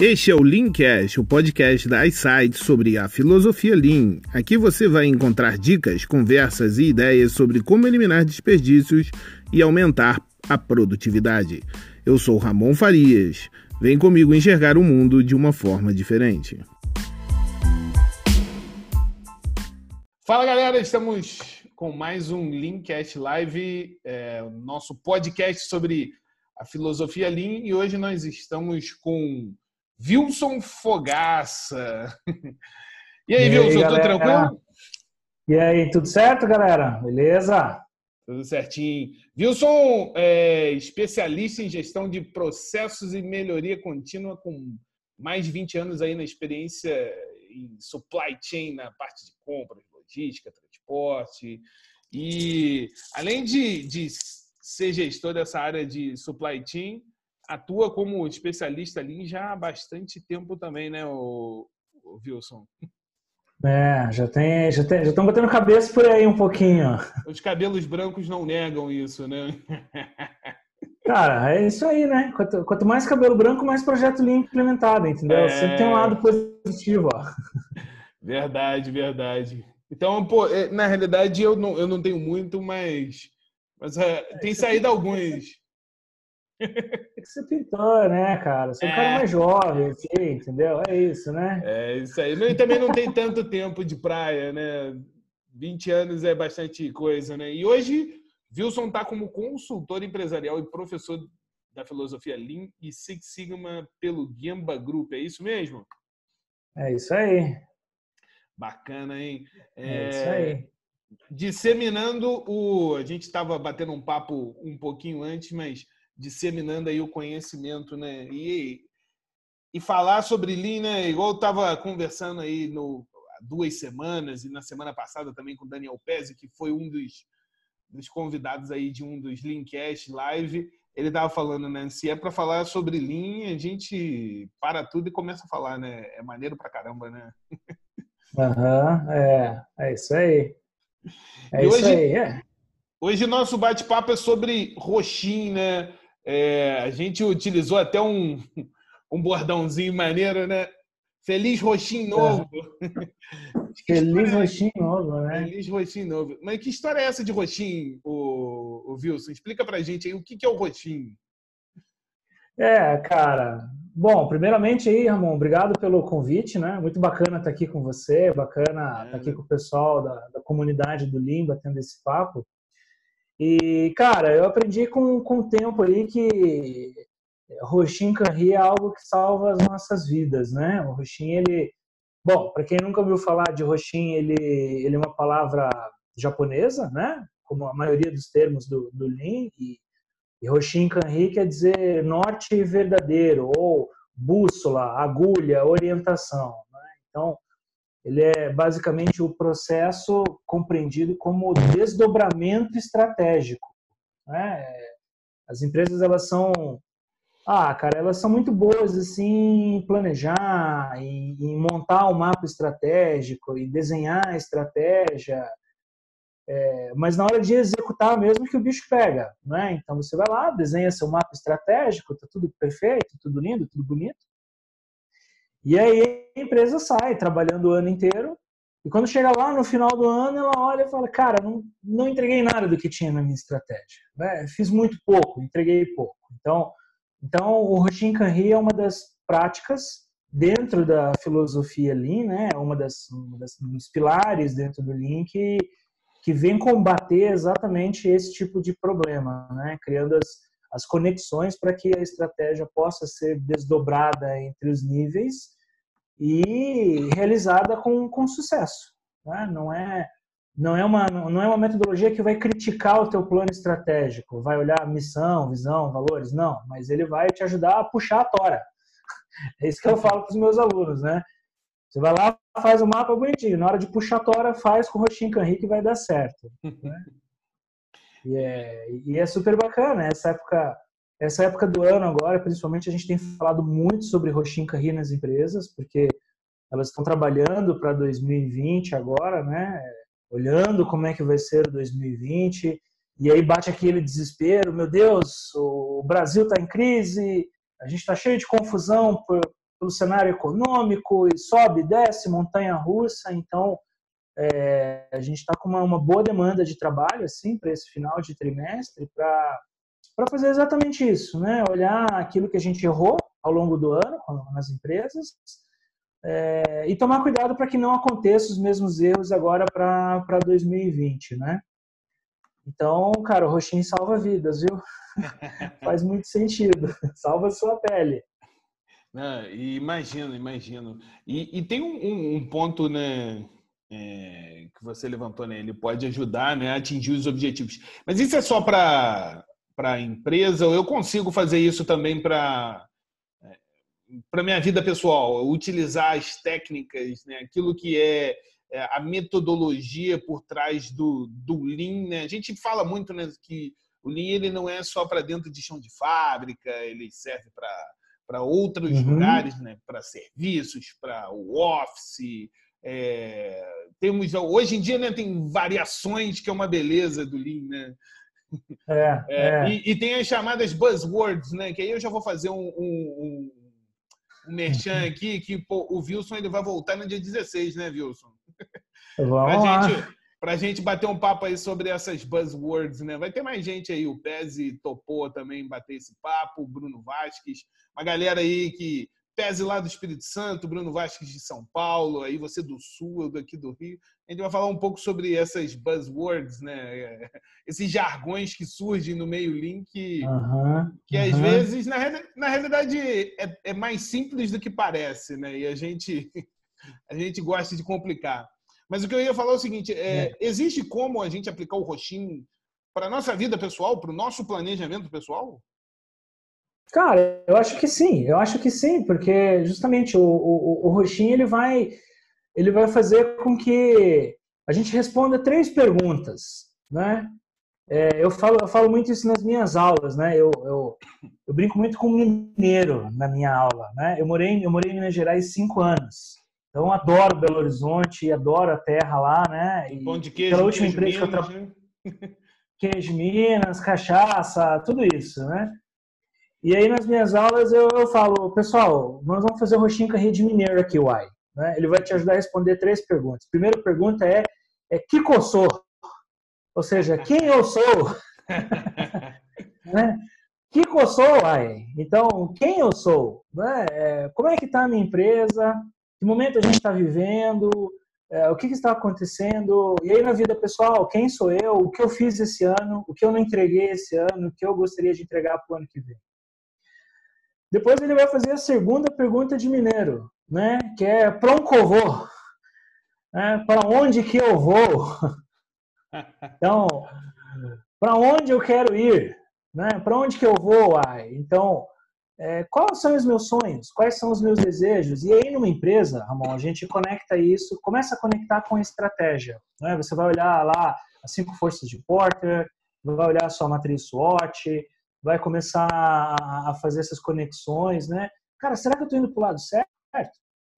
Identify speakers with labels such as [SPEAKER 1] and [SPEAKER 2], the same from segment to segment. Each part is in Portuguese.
[SPEAKER 1] Este é o Leancast, o podcast da iSight sobre a filosofia Lean. Aqui você vai encontrar dicas, conversas e ideias sobre como eliminar desperdícios e aumentar a produtividade. Eu sou Ramon Farias. Vem comigo enxergar o mundo de uma forma diferente. Fala galera, estamos com mais um Leancast Live, é, nosso podcast sobre a filosofia Lean e hoje nós estamos com Wilson Fogaça. E aí, e Wilson, tudo tranquilo?
[SPEAKER 2] E aí, tudo certo, galera? Beleza?
[SPEAKER 1] Tudo certinho. Wilson é especialista em gestão de processos e melhoria contínua, com mais de 20 anos aí na experiência em supply chain, na parte de compras, logística, transporte. E além de, de ser gestor dessa área de supply chain, atua como especialista ali já há bastante tempo também, né, o, o Wilson?
[SPEAKER 2] É, já tem, já tem, já estão batendo cabeça por aí um pouquinho.
[SPEAKER 1] Os cabelos brancos não negam isso, né?
[SPEAKER 2] Cara, é isso aí, né? Quanto, quanto mais cabelo branco, mais projeto limpo implementado, entendeu? É... Sempre tem um lado positivo, ó.
[SPEAKER 1] Verdade, verdade. Então, pô, é, na realidade eu não, eu não tenho muito, mas, mas é, tem saído alguns
[SPEAKER 2] tem que ser pintor, né, cara? Você é um cara é. mais jovem, assim, entendeu? É isso, né?
[SPEAKER 1] É isso aí. E também não tem tanto tempo de praia, né? 20 anos é bastante coisa, né? E hoje, Wilson está como consultor empresarial e professor da filosofia Lean e Six Sigma pelo Gamba Group. É isso mesmo?
[SPEAKER 2] É isso aí.
[SPEAKER 1] Bacana, hein?
[SPEAKER 2] É, é isso aí.
[SPEAKER 1] Disseminando o. A gente estava batendo um papo um pouquinho antes, mas disseminando aí o conhecimento, né? E, e falar sobre Lean, né? Igual eu estava conversando aí no duas semanas e na semana passada também com o Daniel Pezzi, que foi um dos, dos convidados aí de um dos Leancast Live. Ele estava falando, né? Se é para falar sobre Lean, a gente para tudo e começa a falar, né? É maneiro pra caramba, né?
[SPEAKER 2] Aham, uhum, é, é isso aí. É e isso hoje, aí, é.
[SPEAKER 1] Hoje nosso bate-papo é sobre Roxin, né? É, a gente utilizou até um, um bordãozinho maneiro, né? Feliz roxinho novo.
[SPEAKER 2] É. Feliz roxinho novo, né?
[SPEAKER 1] Feliz roxinho novo. Mas que história é essa de roxinho, o, o Wilson? Explica pra gente aí o que, que é o roxinho.
[SPEAKER 2] É, cara. Bom, primeiramente aí, Ramon, obrigado pelo convite, né? Muito bacana estar aqui com você, bacana é. estar aqui com o pessoal da, da comunidade do Limba, tendo esse papo. E, cara, eu aprendi com, com o tempo aí que Roshin Kanri é algo que salva as nossas vidas, né? O Roshin, ele... Bom, para quem nunca ouviu falar de Roshin, ele, ele é uma palavra japonesa, né? Como a maioria dos termos do, do Lean. E, e Roshin Kanri quer dizer norte verdadeiro, ou bússola, agulha, orientação. Né? Então, ele é basicamente o processo compreendido como desdobramento estratégico. Né? As empresas elas são, ah, cara, elas são muito boas assim em planejar, em, em montar um mapa estratégico, em desenhar a estratégia, é, mas na hora de executar mesmo que o bicho pega, né? Então você vai lá, desenha seu mapa estratégico, tá tudo perfeito, tudo lindo, tudo bonito. E aí a empresa sai trabalhando o ano inteiro. E quando chega lá no final do ano, ela olha e fala: Cara, não, não entreguei nada do que tinha na minha estratégia. Né? Fiz muito pouco, entreguei pouco. Então, então o Roshin Kanri é uma das práticas dentro da filosofia Lean, né? uma das, uma das dos pilares dentro do Lean que, que vem combater exatamente esse tipo de problema, né? criando as, as conexões para que a estratégia possa ser desdobrada entre os níveis e realizada com, com sucesso. Né? Não é não é uma não é uma metodologia que vai criticar o teu plano estratégico, vai olhar missão, visão, valores, não, mas ele vai te ajudar a puxar a tora. É isso que eu falo para os meus alunos, né? Você vai lá, faz o mapa bonitinho, na hora de puxar a tora, faz com o roxinho canri que vai dar certo. Né? E é, e é super bacana essa época, essa época do ano agora, principalmente a gente tem falado muito sobre Roshin Carri nas empresas, porque elas estão trabalhando para 2020 agora, né? Olhando como é que vai ser 2020 e aí bate aquele desespero, meu Deus, o Brasil está em crise, a gente está cheio de confusão pelo cenário econômico, e sobe, desce, montanha russa, então é, a gente está com uma, uma, boa demanda de trabalho assim para esse final de trimestre para para fazer exatamente isso, né? Olhar aquilo que a gente errou ao longo do ano nas empresas é, e tomar cuidado para que não aconteçam os mesmos erros agora para 2020, né? Então, cara, o roxinho salva vidas, viu? Faz muito sentido. Salva a sua pele.
[SPEAKER 1] Não, imagino, imagino. E, e tem um, um, ponto, né, é, que você levantou, né? Ele pode ajudar, né, a atingir os objetivos. Mas isso é só para a empresa ou eu consigo fazer isso também para é, para minha vida pessoal, utilizar as técnicas, né, aquilo que é, é a metodologia por trás do, do Lean. Né? A gente fala muito né, que o Lean ele não é só para dentro de chão de fábrica, ele serve para para outros uhum. lugares, né? para serviços, para o office. É, temos hoje em dia né, tem variações que é uma beleza do Lean, né?
[SPEAKER 2] É, é, é.
[SPEAKER 1] E, e, tem as chamadas buzzwords, né? Que aí eu já vou fazer um, um, um merchan aqui, que pô, o Wilson ele vai voltar no dia 16, né, Wilson?
[SPEAKER 2] Vamos
[SPEAKER 1] pra gente, pra gente bater um papo aí sobre essas buzzwords, né? Vai ter mais gente aí, o Pese topou também bater esse papo, o Bruno Vasques, uma galera aí que Pese lá do Espírito Santo, Bruno Vasques de São Paulo, aí você do Sul, eu daqui do Rio. A gente vai falar um pouco sobre essas buzzwords, né? Esses jargões que surgem no meio link,
[SPEAKER 2] uhum,
[SPEAKER 1] que às uhum. vezes, na, na realidade, é, é, mais simples do que parece, né? E a gente, a gente gosta de complicar. Mas o que eu ia falar é o seguinte: é, é. existe como a gente aplicar o roxinho para a nossa vida pessoal, para o nosso planejamento pessoal?
[SPEAKER 2] Cara, eu acho que sim, eu acho que sim, porque justamente o, o, o roxinho ele vai, ele vai fazer com que a gente responda três perguntas, né? É, eu, falo, eu falo muito isso nas minhas aulas, né? Eu, eu, eu, brinco muito com mineiro na minha aula, né? Eu morei, eu morei em Minas Gerais cinco anos, então adoro Belo Horizonte, adoro a terra lá, né?
[SPEAKER 1] E Pão de queijo, pela última queijo empresa Minas, que eu
[SPEAKER 2] tra... Né? queijo Minas, cachaça, tudo isso, né? E aí nas minhas aulas eu, eu falo, pessoal, nós vamos fazer o roxinho com a rede mineira aqui, uai. Né? Ele vai te ajudar a responder três perguntas. Primeira pergunta é, é que eu sou? Ou seja, quem eu sou? né? Que eu sou, uai? Então, quem eu sou? Né? É, como é que está a minha empresa? Que momento a gente está vivendo? É, o que, que, está acontecendo? E aí na vida pessoal, quem sou eu? O que eu fiz esse ano? O que eu não entreguei esse ano? O que eu gostaria de entregar para o ano que vem? Depois ele vai fazer a segunda pergunta de mineiro, né? Que é para onde eu vou? É, para onde que eu vou? Então, para onde eu quero ir? Né? Para onde que eu vou? Ai? Então, é, quais são os meus sonhos? Quais são os meus desejos? E aí, numa empresa, Ramon, a gente conecta isso, começa a conectar com a estratégia. Né? Você vai olhar lá as cinco forças de Porter, vai olhar a sua matriz SWOT, vai começar a fazer essas conexões, né? Cara, será que eu estou indo para o lado certo?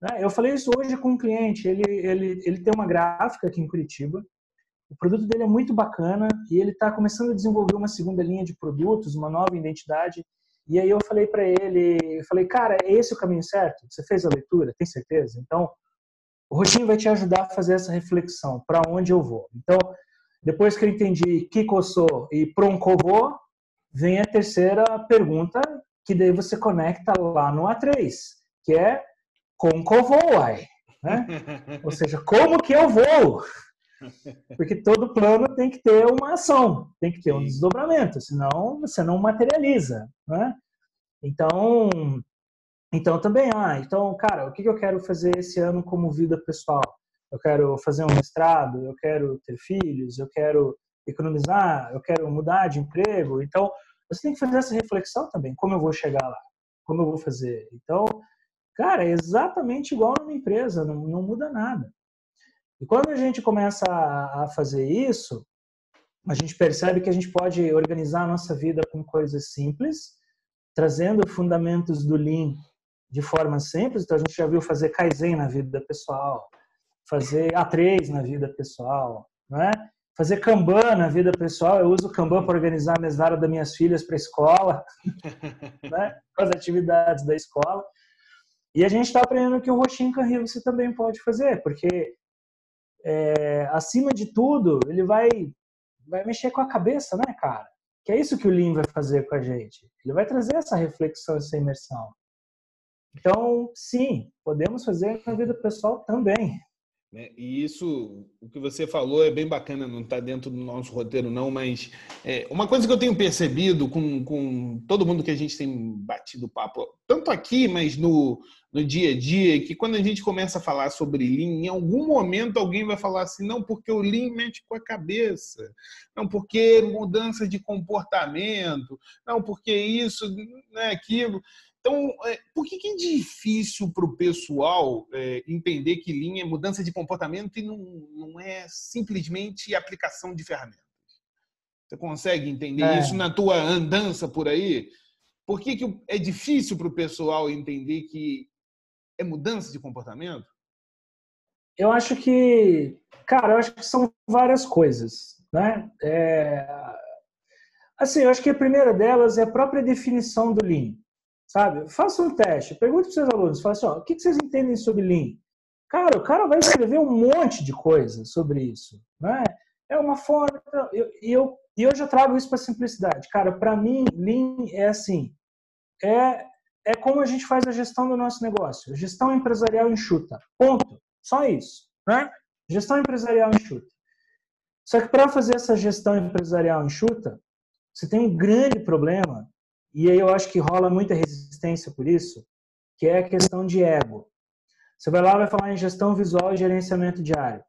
[SPEAKER 2] Né? Eu falei isso hoje com um cliente, ele, ele, ele tem uma gráfica aqui em Curitiba, o produto dele é muito bacana e ele está começando a desenvolver uma segunda linha de produtos, uma nova identidade. E aí eu falei para ele, eu falei, cara, é esse o caminho certo? Você fez a leitura? Tem certeza? Então, o Roxinho vai te ajudar a fazer essa reflexão, para onde eu vou. Então, depois que eu entendi que eu sou e pronto vou, vem a terceira pergunta, que daí você conecta lá no A3, que é como que eu vou, uai? Né? Ou seja, como que eu vou? Porque todo plano tem que ter uma ação, tem que ter um desdobramento, senão você não materializa, né? Então, então também, ah, então, cara, o que eu quero fazer esse ano como vida pessoal? Eu quero fazer um mestrado, eu quero ter filhos, eu quero economizar, eu quero mudar de emprego. Então, você tem que fazer essa reflexão também. Como eu vou chegar lá? Como eu vou fazer? Então, cara, é exatamente igual numa empresa, não, não muda nada. E quando a gente começa a, fazer isso, a gente percebe que a gente pode organizar a nossa vida com coisas simples, trazendo fundamentos do Lean de forma simples. Então, a gente já viu fazer Kaizen na vida pessoal, fazer A3 na vida pessoal, não é? Fazer Kanban na vida pessoal. Eu uso o Kanban para organizar a mesária das minhas filhas para a escola, né? com as atividades da escola. E a gente está aprendendo que o Roshinkan Rio você também pode fazer, porque é, acima de tudo, ele vai, vai mexer com a cabeça, né, cara? Que é isso que o Lean vai fazer com a gente. Ele vai trazer essa reflexão, essa imersão. Então, sim, podemos fazer na vida pessoal também.
[SPEAKER 1] Né? E isso, o que você falou é bem bacana, não está dentro do nosso roteiro, não, mas é, uma coisa que eu tenho percebido com, com todo mundo que a gente tem batido papo, tanto aqui, mas no, no dia a dia, que quando a gente começa a falar sobre Lean, em algum momento alguém vai falar assim, não, porque o Lean mexe com a cabeça, não, porque mudança de comportamento, não, porque isso, né, aquilo. Então, é, por que, que é difícil para o pessoal é, entender que linha é mudança de comportamento e não, não é simplesmente aplicação de ferramentas? Você consegue entender é. isso na tua andança por aí? Por que, que é difícil para o pessoal entender que é mudança de comportamento?
[SPEAKER 2] Eu acho que, cara, eu acho que são várias coisas, né? É... Assim, eu acho que a primeira delas é a própria definição do Lean sabe? Faça um teste, pergunte para seus alunos, fala assim, ó, o que vocês entendem sobre Lean? Cara, o cara vai escrever um monte de coisa sobre isso, né? É uma forma, e eu, e eu já trago isso para simplicidade. Cara, para mim, Lean é assim, é, é como a gente faz a gestão do nosso negócio, gestão empresarial enxuta, ponto, só isso, né? Gestão empresarial enxuta. Só que para fazer essa gestão empresarial enxuta, você tem um grande problema e aí eu acho que rola muita resistência por isso, que é a questão de ego. Você vai lá vai falar em gestão visual e gerenciamento diário.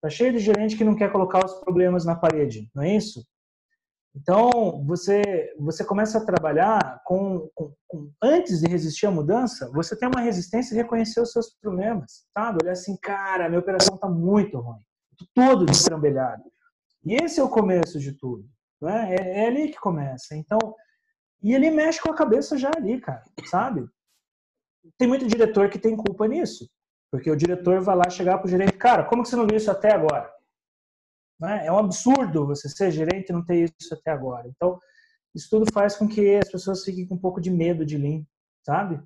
[SPEAKER 2] Tá cheio de gerente que não quer colocar os problemas na parede, não é isso? Então, você você começa a trabalhar com, com, com, antes de resistir à mudança, você tem uma resistência e reconhecer os seus problemas, sabe? Olhar assim, cara, minha operação está muito ruim, tô todo destrambelhado. E esse é o começo de tudo, né? É, é ali que começa. Então, e ele mexe com a cabeça já ali, cara, sabe? Tem muito diretor que tem culpa nisso. Porque o diretor vai lá chegar pro gerente, cara, como que você não viu isso até agora? Né? É um absurdo você ser gerente e não ter isso até agora. Então, isso tudo faz com que as pessoas fiquem com um pouco de medo de Lean, sabe?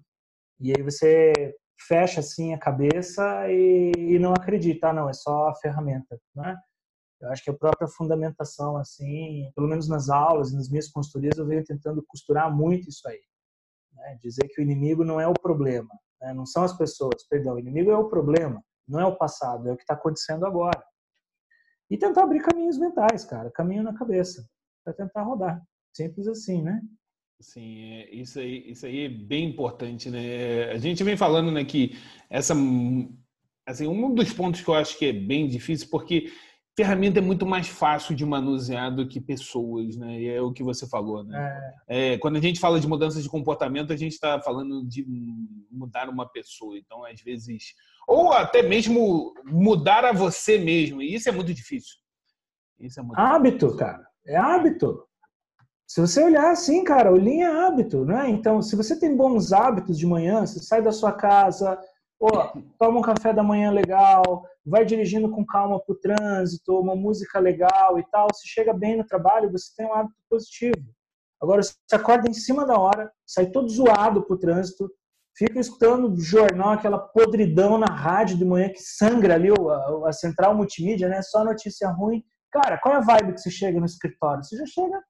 [SPEAKER 2] E aí você fecha assim a cabeça e, e não acredita, ah, não, é só a ferramenta, né? Eu acho que a própria fundamentação, assim, pelo menos nas aulas e nas minhas consultorias, eu venho tentando costurar muito isso aí. Né? Dizer que o inimigo não é o problema, né? não são as pessoas, perdão, o inimigo é o problema, não é o passado, é o que está acontecendo agora. E tentar abrir caminhos mentais, cara, caminho na cabeça, para tentar rodar. Simples assim, né?
[SPEAKER 1] Sim, é, isso aí, isso aí é bem importante, né? A gente vem falando né, que essa, assim, um dos pontos que eu acho que é bem difícil, porque ferramenta é muito mais fácil de manusear do que pessoas, né? E é o que você falou, né? É. É, quando a gente fala de mudança de comportamento, a gente está falando de mudar uma pessoa. Então, às vezes, ou até mesmo mudar a você mesmo. E isso é muito difícil.
[SPEAKER 2] Isso é muito hábito, difícil. cara. É hábito. Se você olhar assim, cara, o linha é hábito, né? Então, se você tem bons hábitos de manhã, você sai da sua casa, pô, toma um café da manhã legal, vai dirigindo com calma para o trânsito, uma música legal e tal, se chega bem no trabalho, você tem um hábito positivo. Agora, você acorda em cima da hora, sai todo zoado para o trânsito, fica escutando jornal, aquela podridão na rádio de manhã que sangra ali a, a central multimídia, né? Só notícia ruim. Cara, qual é a vibe que você chega no escritório? Você já chega.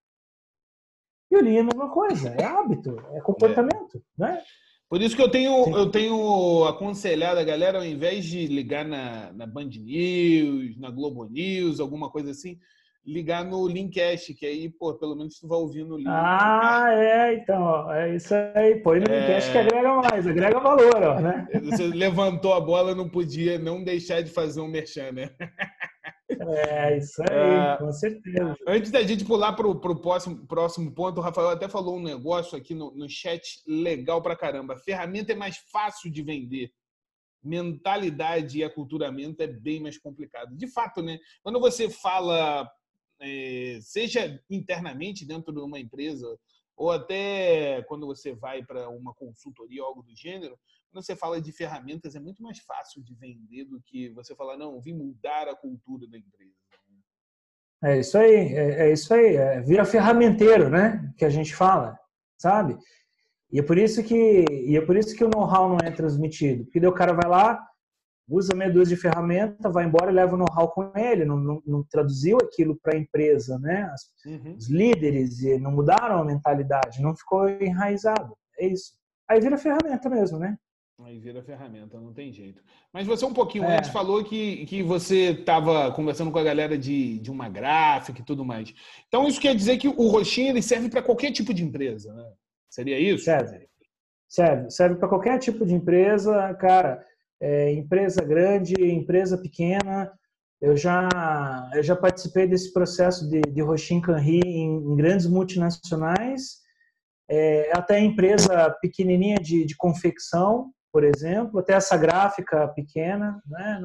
[SPEAKER 2] E o é a mesma coisa, é hábito, é comportamento, é. né?
[SPEAKER 1] Por isso que eu tenho, eu tenho aconselhado a galera, ao invés de ligar na, na Band News, na Globo News, alguma coisa assim, ligar no Linkcast, que aí, pô, pelo menos tu vai ouvir no link.
[SPEAKER 2] Ah, é, então, é isso aí. Põe no é... Linkcast que agrega mais, agrega valor, ó, né?
[SPEAKER 1] Você levantou a bola, não podia não deixar de fazer um merchan, né?
[SPEAKER 2] É, isso aí, uh, com certeza.
[SPEAKER 1] Antes da gente pular para o próximo, próximo ponto, o Rafael até falou um negócio aqui no, no chat legal para caramba. A ferramenta é mais fácil de vender. Mentalidade e aculturamento é bem mais complicado. De fato, né? Quando você fala, é, seja internamente dentro de uma empresa, ou até quando você vai para uma consultoria ou algo do gênero, quando você fala de ferramentas, é muito mais fácil de vender do que você falar, não, vim mudar a cultura da empresa.
[SPEAKER 2] É isso aí, é, é isso aí. É, vira ferramenteiro, né? Que a gente fala, sabe? E é por isso que, e é por isso que o know-how não é transmitido. Porque daí o cara vai lá, usa meia dúzia de ferramenta, vai embora e leva o know-how com ele, não, não, não traduziu aquilo para a empresa, né? As, uhum. Os líderes não mudaram a mentalidade, não ficou enraizado. É isso. Aí vira ferramenta mesmo, né?
[SPEAKER 1] Aí vira ferramenta, não tem jeito. Mas você um pouquinho é. antes falou que, que você estava conversando com a galera de, de uma gráfica e tudo mais. Então isso quer dizer que o roxinho ele serve para qualquer tipo de empresa, né? Seria isso?
[SPEAKER 2] Serve. Serve. Serve para qualquer tipo de empresa, cara. É, empresa grande, empresa pequena. Eu já, eu já participei desse processo de, de Roxin Canri em, em grandes multinacionais, é, até empresa pequenininha de, de confecção, por exemplo, até essa gráfica pequena, né?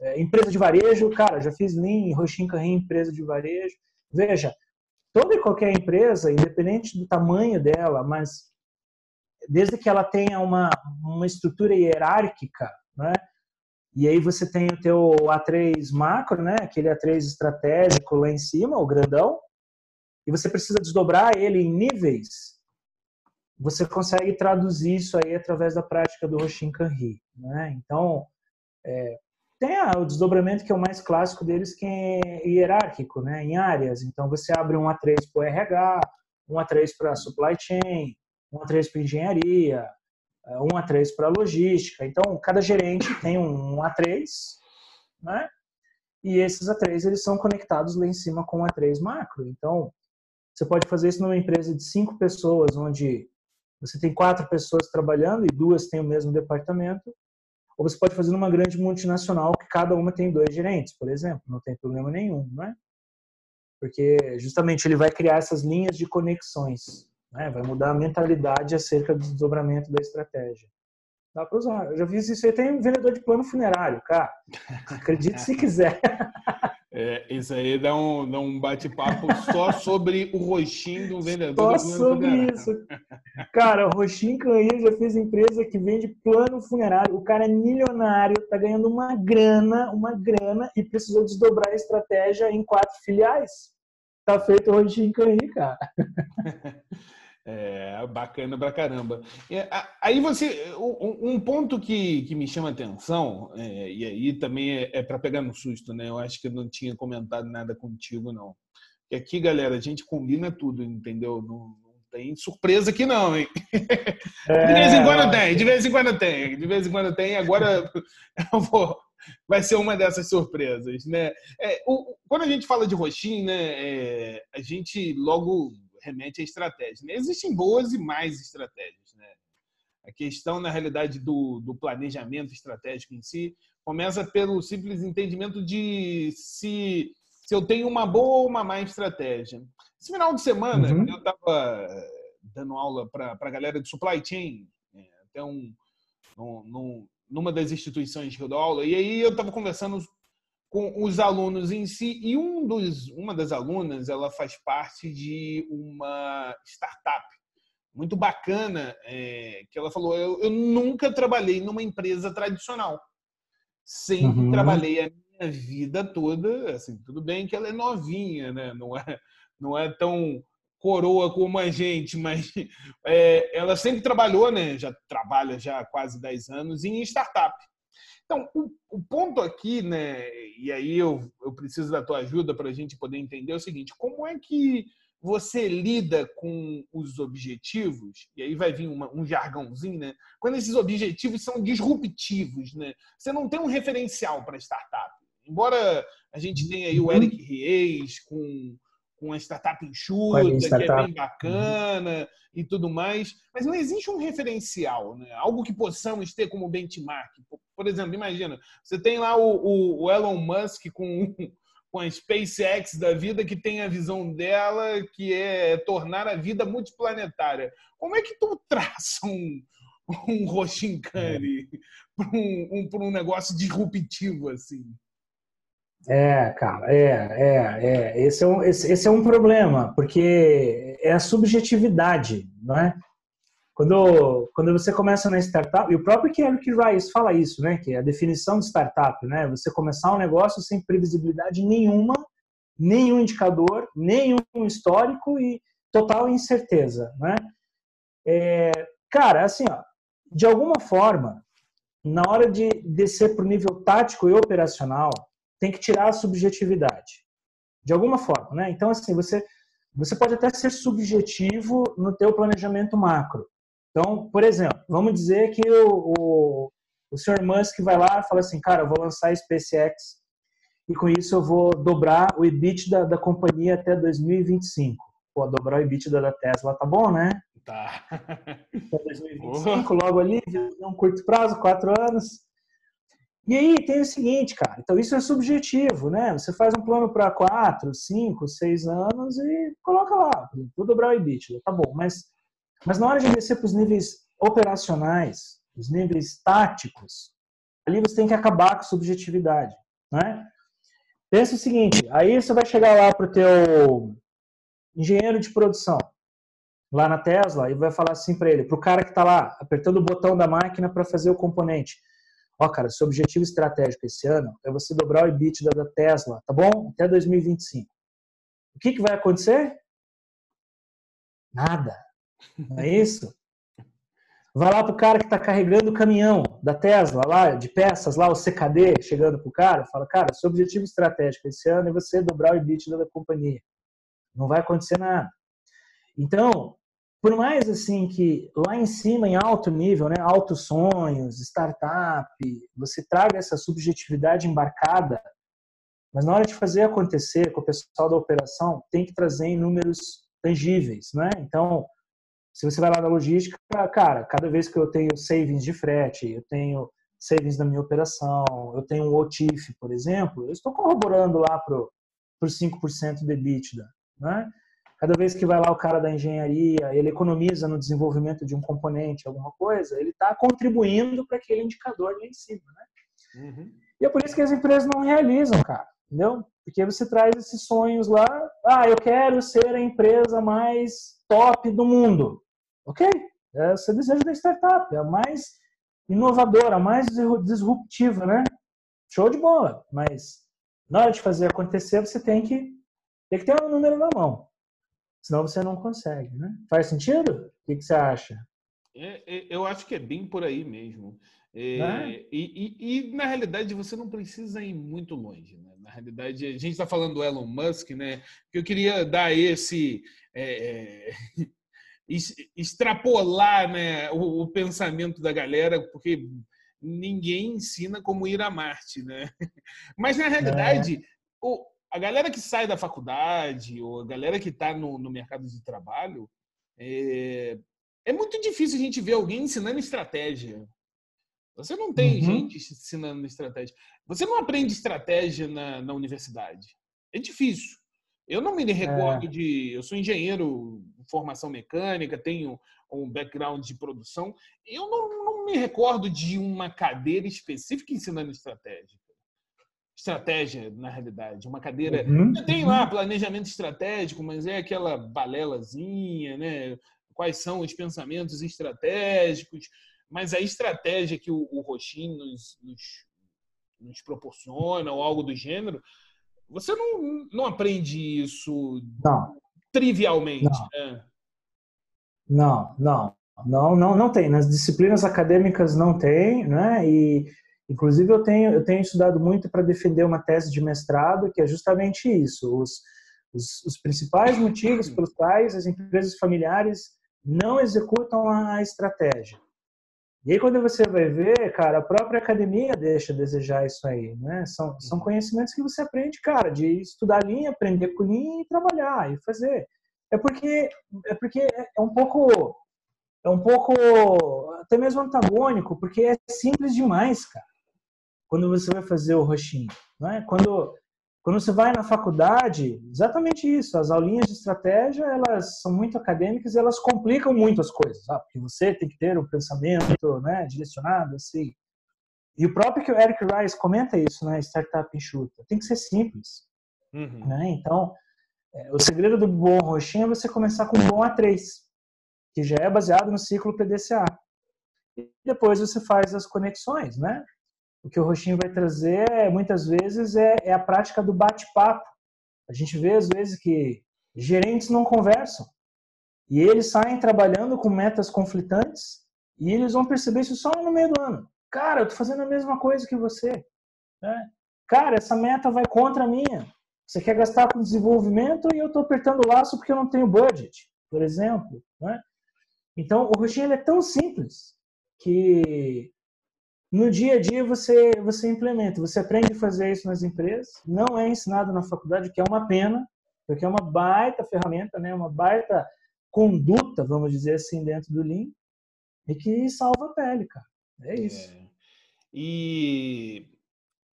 [SPEAKER 2] É, empresa de varejo, cara, já fiz Lean, Carrinho, empresa de varejo. Veja, toda e qualquer empresa, independente do tamanho dela, mas desde que ela tenha uma, uma estrutura hierárquica, né? E aí você tem o teu A3 macro, né? Aquele A3 estratégico lá em cima, o grandão, e você precisa desdobrar ele em níveis você consegue traduzir isso aí através da prática do Roshin Kanri. Né? Então, é, tem o desdobramento que é o mais clássico deles, que é hierárquico, né? em áreas. Então, você abre um A3 para o RH, um A3 para supply chain, um A3 para engenharia, um A3 para logística. Então, cada gerente tem um A3, né? E esses A3 eles são conectados lá em cima com o A3 macro. Então, você pode fazer isso numa empresa de cinco pessoas, onde você tem quatro pessoas trabalhando e duas têm o mesmo departamento, ou você pode fazer numa grande multinacional que cada uma tem dois gerentes, por exemplo, não tem problema nenhum, não é? Porque justamente ele vai criar essas linhas de conexões, né? vai mudar a mentalidade acerca do desdobramento da estratégia. Dá para usar. Eu já fiz isso aí, tem um vendedor de plano funerário, cara. Acredite se quiser.
[SPEAKER 1] É, isso aí dá um, dá um bate-papo só sobre o roxinho do vendedor.
[SPEAKER 2] Só sobre isso. Cara, o roxinho Canhir já fez empresa que vende plano funerário. O cara é milionário, tá ganhando uma grana, uma grana e precisou desdobrar a estratégia em quatro filiais. Tá feito o roxinho Canhir, cara.
[SPEAKER 1] É, bacana pra caramba. aí você, um ponto que, que me chama atenção, é, e aí também é, é para pegar no susto, né? Eu acho que eu não tinha comentado nada contigo, não. E aqui, galera, a gente combina tudo, entendeu? Não, não tem surpresa aqui, não, hein? É... De vez em quando tem, de vez em quando tem, de vez em quando tem. Agora eu vou, vai ser uma dessas surpresas, né? É, o, quando a gente fala de roxinho, né, é, a gente logo remete à estratégia. Né? Existem boas e mais estratégias. Né? A questão, na realidade, do, do planejamento estratégico em si começa pelo simples entendimento de se, se eu tenho uma boa ou uma má estratégia. Esse final de semana, uhum. eu estava dando aula para a galera de supply chain, né? até um, um, numa das instituições que eu dou aula, e aí eu estava conversando com os alunos em si e um dos, uma das alunas ela faz parte de uma startup muito bacana é, que ela falou eu, eu, nunca trabalhei numa empresa tradicional sempre uhum. trabalhei a minha vida toda assim tudo bem que ela é novinha né não é não é tão coroa como a gente mas é, ela sempre trabalhou né já trabalha já há quase 10 anos em startup então, o, o, ponto aqui, né, e aí eu, eu preciso da tua ajuda para a gente poder entender é o seguinte: como é que você lida com os objetivos, e aí vai vir uma, um jargãozinho, né? Quando esses objetivos são disruptivos, né? Você não tem um referencial para startup. Embora a gente tenha aí o uhum. Eric Reis com com a startup enxuta, startup. que é bem bacana uhum. e tudo mais, mas não existe um referencial, né? algo que possamos ter como benchmark. Por exemplo, imagina, você tem lá o, o Elon Musk com, com a SpaceX da vida, que tem a visão dela, que é tornar a vida multiplanetária. Como é que tu traça um, um Roshinkani para um, um, um negócio disruptivo assim?
[SPEAKER 2] É, cara, é, é, é. Esse é um, esse, esse é um problema, porque é a subjetividade, não é? Quando, quando você começa na startup, e o próprio Eric Rice fala isso, né? Que é a definição de startup, né? Você começar um negócio sem previsibilidade nenhuma, nenhum indicador, nenhum histórico e total incerteza, né? É, cara, assim, ó, de alguma forma, na hora de descer para o nível tático e operacional, tem que tirar a subjetividade. De alguma forma, né? Então, assim, você, você pode até ser subjetivo no teu planejamento macro. Então, por exemplo, vamos dizer que o, o, o Sr. Musk vai lá e fala assim, cara, eu vou lançar a SpaceX e com isso eu vou dobrar o EBITDA da companhia até 2025. Pô, dobrar o EBITDA da Tesla tá bom, né?
[SPEAKER 1] Tá.
[SPEAKER 2] Até 2025, logo ali, um curto prazo, quatro anos. E aí tem o seguinte, cara, então isso é subjetivo, né? Você faz um plano para quatro, cinco, seis anos e coloca lá, vou dobrar o EBITDA, tá bom. Mas, mas na hora de descer para os níveis operacionais, os níveis táticos, ali você tem que acabar com subjetividade, né? Pensa o seguinte, aí você vai chegar lá para o teu engenheiro de produção, lá na Tesla, e vai falar assim para ele, para o cara que está lá apertando o botão da máquina para fazer o componente. Ó, cara, seu objetivo estratégico esse ano é você dobrar o EBITDA da Tesla, tá bom? Até 2025. O que, que vai acontecer? Nada. Não é isso? Vai lá pro cara que está carregando o caminhão da Tesla lá, de peças lá, o CKD, chegando pro cara, fala, cara, seu objetivo estratégico esse ano é você dobrar o EBITDA da companhia. Não vai acontecer nada. Então, por mais assim que lá em cima, em alto nível, né, altos sonhos, startup, você traga essa subjetividade embarcada, mas na hora de fazer acontecer com o pessoal da operação, tem que trazer em números tangíveis, né? Então, se você vai lá na logística, cara, cada vez que eu tenho savings de frete, eu tenho savings na minha operação, eu tenho um OTIF, por exemplo, eu estou corroborando lá para os 5% de EBITDA. Né? Cada vez que vai lá o cara da engenharia, ele economiza no desenvolvimento de um componente, alguma coisa, ele está contribuindo para aquele indicador lá em cima. Né? Uhum. E é por isso que as empresas não realizam, cara. Entendeu? Porque você traz esses sonhos lá, ah, eu quero ser a empresa mais top do mundo. Ok, é o seu desejo da startup, é a mais inovadora, a mais disruptiva, né? Show de bola, mas na hora de fazer acontecer, você tem que, tem que ter um número na mão. Senão você não consegue, né? Faz sentido? O que, que você acha?
[SPEAKER 1] É, é, eu acho que é bem por aí mesmo. É, é? e, e, e, na realidade você não precisa ir muito longe. Né? Na realidade, a gente está falando do Elon Musk, né? Que eu queria dar esse. É, é extrapolar né, o, o, pensamento da galera, porque ninguém ensina como ir a Marte, né? Mas na realidade, o, a galera que sai da faculdade ou a galera que está no, no, mercado de trabalho, é, é, muito difícil a gente ver alguém ensinando estratégia. Você não tem uhum. gente ensinando estratégia. Você não aprende estratégia na, na universidade. É difícil. Eu não me recordo é. de. Eu sou engenheiro, formação mecânica, tenho um background de produção. Eu não, não me recordo de uma cadeira específica ensinando estratégia. Estratégia, na realidade. Uma cadeira. Uhum. Tem lá planejamento estratégico, mas é aquela balelazinha, né? Quais são os pensamentos estratégicos. Mas a estratégia que o, o Roxinho nos, nos, nos proporciona, ou algo do gênero, você não, não aprende isso não. trivialmente.
[SPEAKER 2] Não. Né? não, não, não, não, não tem. Nas disciplinas acadêmicas não tem, né? E inclusive eu tenho eu tenho estudado muito para defender uma tese de mestrado que é justamente isso. Os, os, os principais motivos pelos quais as empresas familiares não executam a estratégia. E aí, quando você vai ver, cara, a própria academia deixa a desejar isso aí, né? São, são uhum. conhecimentos que você aprende, cara, de estudar linha, aprender com linha e trabalhar e fazer. É porque é porque é um pouco é um pouco até mesmo antagônico, porque é simples demais, cara. Quando você vai fazer o roxinho, né? Quando quando você vai na faculdade, exatamente isso. As aulinhas de estratégia, elas são muito acadêmicas e elas complicam muito as coisas, sabe? Porque você tem que ter um pensamento né, direcionado, assim. E o próprio que o Eric Rice comenta isso, né? Startup enxuta. Tem que ser simples. Uhum. Né? Então, é, o segredo do bom roxinho é você começar com um bom A3, que já é baseado no ciclo PDCA. E depois você faz as conexões, né? O que o Roxinho vai trazer, muitas vezes, é, é a prática do bate-papo. A gente vê, às vezes, que gerentes não conversam. E eles saem trabalhando com metas conflitantes E eles vão perceber isso só no meio do ano. Cara, eu tô fazendo a mesma coisa que você. Né? Cara, essa meta vai contra a minha. Você quer gastar com desenvolvimento e eu estou apertando o laço porque eu não tenho budget, por exemplo. Né? Então, o roxinho é tão simples que no dia a dia você, você implementa, você aprende a fazer isso nas empresas, não é ensinado na faculdade, que é uma pena, porque é uma baita ferramenta, né? uma baita conduta, vamos dizer assim, dentro do Lean, e que salva a pele, cara. É isso. É.
[SPEAKER 1] E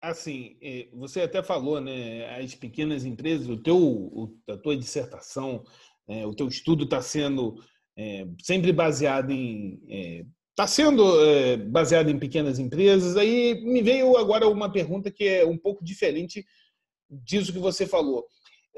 [SPEAKER 1] assim, é, você até falou, né? As pequenas empresas, o teu, a tua dissertação, é, o teu estudo está sendo é, sempre baseado em está sendo é, baseado em pequenas empresas. Aí me veio agora uma pergunta que é um pouco diferente disso que você falou.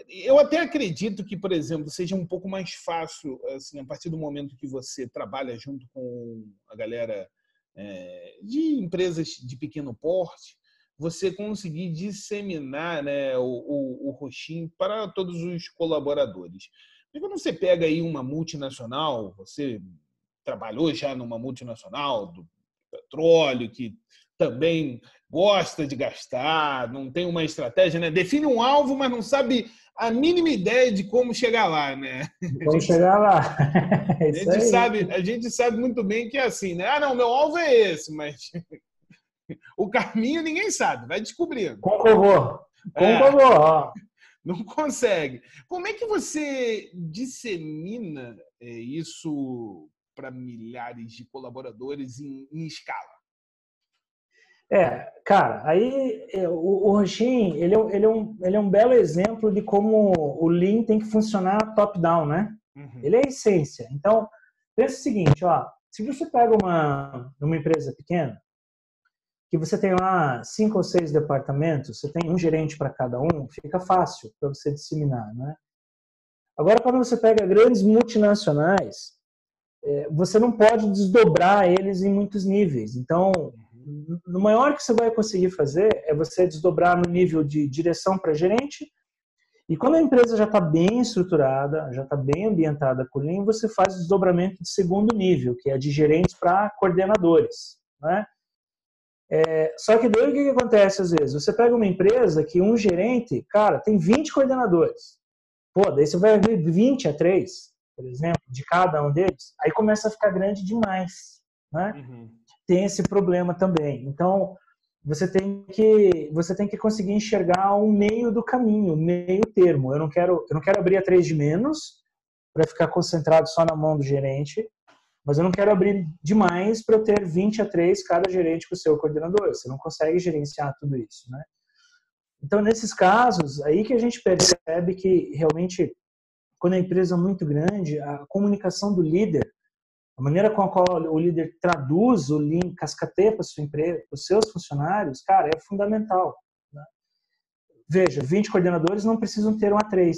[SPEAKER 1] Eu até acredito que, por exemplo, seja um pouco mais fácil, assim, a partir do momento que você trabalha junto com a galera é, de empresas de pequeno porte, você conseguir disseminar né, o, o, o roxinho para todos os colaboradores. Porque quando você pega aí uma multinacional, você trabalhou já numa multinacional do petróleo, que também gosta de gastar, não tem uma estratégia, né? Define um alvo, mas não sabe a mínima ideia de como chegar lá, né?
[SPEAKER 2] Como chegar lá.
[SPEAKER 1] É a, gente sabe, a gente sabe muito bem que é assim, né? Ah, não, meu alvo é esse, mas o caminho ninguém sabe, vai descobrindo.
[SPEAKER 2] Concordou. Concordou. É,
[SPEAKER 1] não consegue. Como é que você dissemina é, isso para milhares de colaboradores em, em escala?
[SPEAKER 2] É, cara, aí é, o, o ele, é, ele, é um, ele é um belo exemplo de como o Lean tem que funcionar top-down, né? Uhum. Ele é a essência. Então, pensa o seguinte, ó, se você pega uma, uma empresa pequena, que você tem lá cinco ou seis departamentos, você tem um gerente para cada um, fica fácil para você disseminar, né? Agora, quando você pega grandes multinacionais, você não pode desdobrar eles em muitos níveis. Então, no maior que você vai conseguir fazer é você desdobrar no nível de direção para gerente. E quando a empresa já está bem estruturada, já está bem ambientada com o Lean, você faz o desdobramento de segundo nível, que é de gerentes para coordenadores. Né? É, só que daí o que, que acontece às vezes? Você pega uma empresa que um gerente, cara, tem 20 coordenadores. Pô, daí você vai abrir 20 a 3, por exemplo, de cada um deles. Aí começa a ficar grande demais. Né? Uhum tem esse problema também. Então, você tem que você tem que conseguir enxergar um meio do caminho, meio termo. Eu não quero eu não quero abrir a três de menos para ficar concentrado só na mão do gerente, mas eu não quero abrir demais para eu ter 20 a 3 cada gerente com o seu coordenador. Você não consegue gerenciar tudo isso, né? Então, nesses casos, aí que a gente percebe que realmente quando a empresa é muito grande, a comunicação do líder a maneira com a qual o líder traduz o Lean, cascateia para sua empresa, para os seus funcionários, cara, é fundamental. Né? Veja, 20 coordenadores não precisam ter um A3.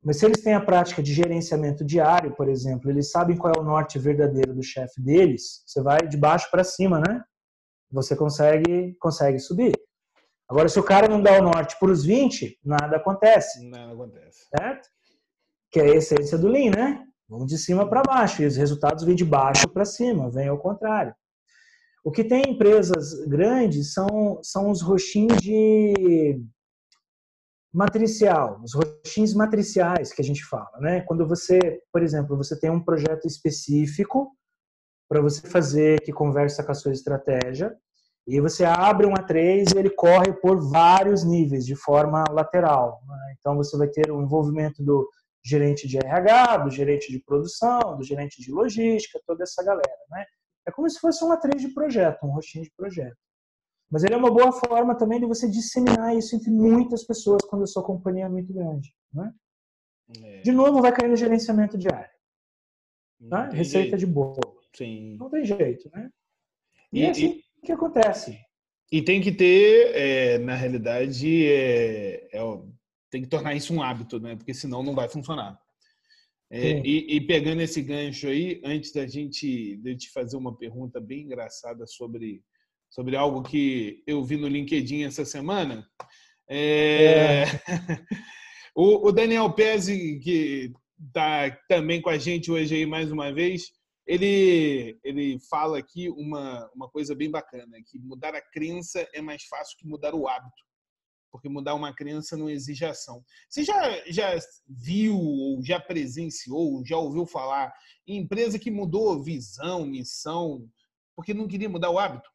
[SPEAKER 2] Mas se eles têm a prática de gerenciamento diário, por exemplo, eles sabem qual é o norte verdadeiro do chefe deles, você vai de baixo para cima, né? Você consegue, consegue subir. Agora, se o cara não dá o norte para os 20, nada acontece.
[SPEAKER 1] Nada acontece.
[SPEAKER 2] Certo? Que é a essência do Lean, né? Vamos de cima para baixo e os resultados vêm de baixo para cima, vem ao contrário. O que tem empresas grandes são, são os roxins de matricial, os roxins matriciais que a gente fala, né? Quando você, por exemplo, você tem um projeto específico para você fazer que conversa com a sua estratégia e você abre um A3 e ele corre por vários níveis de forma lateral. Né? Então você vai ter o envolvimento do gerente de RH, do gerente de produção, do gerente de logística, toda essa galera, né? É como se fosse um A3 de projeto, um rostinho de projeto. Mas ele é uma boa forma também de você disseminar isso entre muitas pessoas quando a sua companhia é muito grande, né? É. De novo, vai cair no gerenciamento diário. Tá? Receita jeito. de bolo.
[SPEAKER 1] Sim.
[SPEAKER 2] Não tem jeito, né? E, e é assim e, que acontece.
[SPEAKER 1] E tem que ter, é, na realidade, é, é tem que tornar isso um hábito, né? Porque senão não vai funcionar. É, e, e, pegando esse gancho aí, antes da gente de te fazer uma pergunta bem engraçada sobre, sobre algo que eu vi no LinkedIn essa semana, é, é. o, o, Daniel Pezzi, que está também com a gente hoje aí mais uma vez, ele, ele fala aqui uma, uma coisa bem bacana, que mudar a crença é mais fácil que mudar o hábito. Porque mudar uma crença não exige ação. Você já, já viu, ou já presenciou, já ouviu falar em empresa que mudou visão, missão, porque não queria mudar o hábito?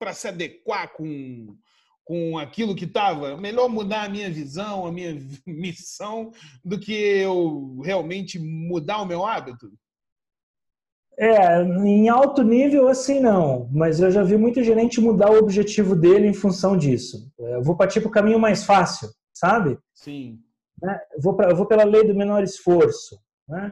[SPEAKER 1] Para se adequar com, com aquilo que estava, melhor mudar a minha visão, a minha missão, do que eu realmente mudar o meu hábito?
[SPEAKER 2] É, em alto nível assim não, mas eu já vi muito gerente mudar o objetivo dele em função disso. Eu vou partir para o caminho mais fácil, sabe?
[SPEAKER 1] Sim.
[SPEAKER 2] Né? Eu, vou pra, eu vou pela lei do menor esforço. Né?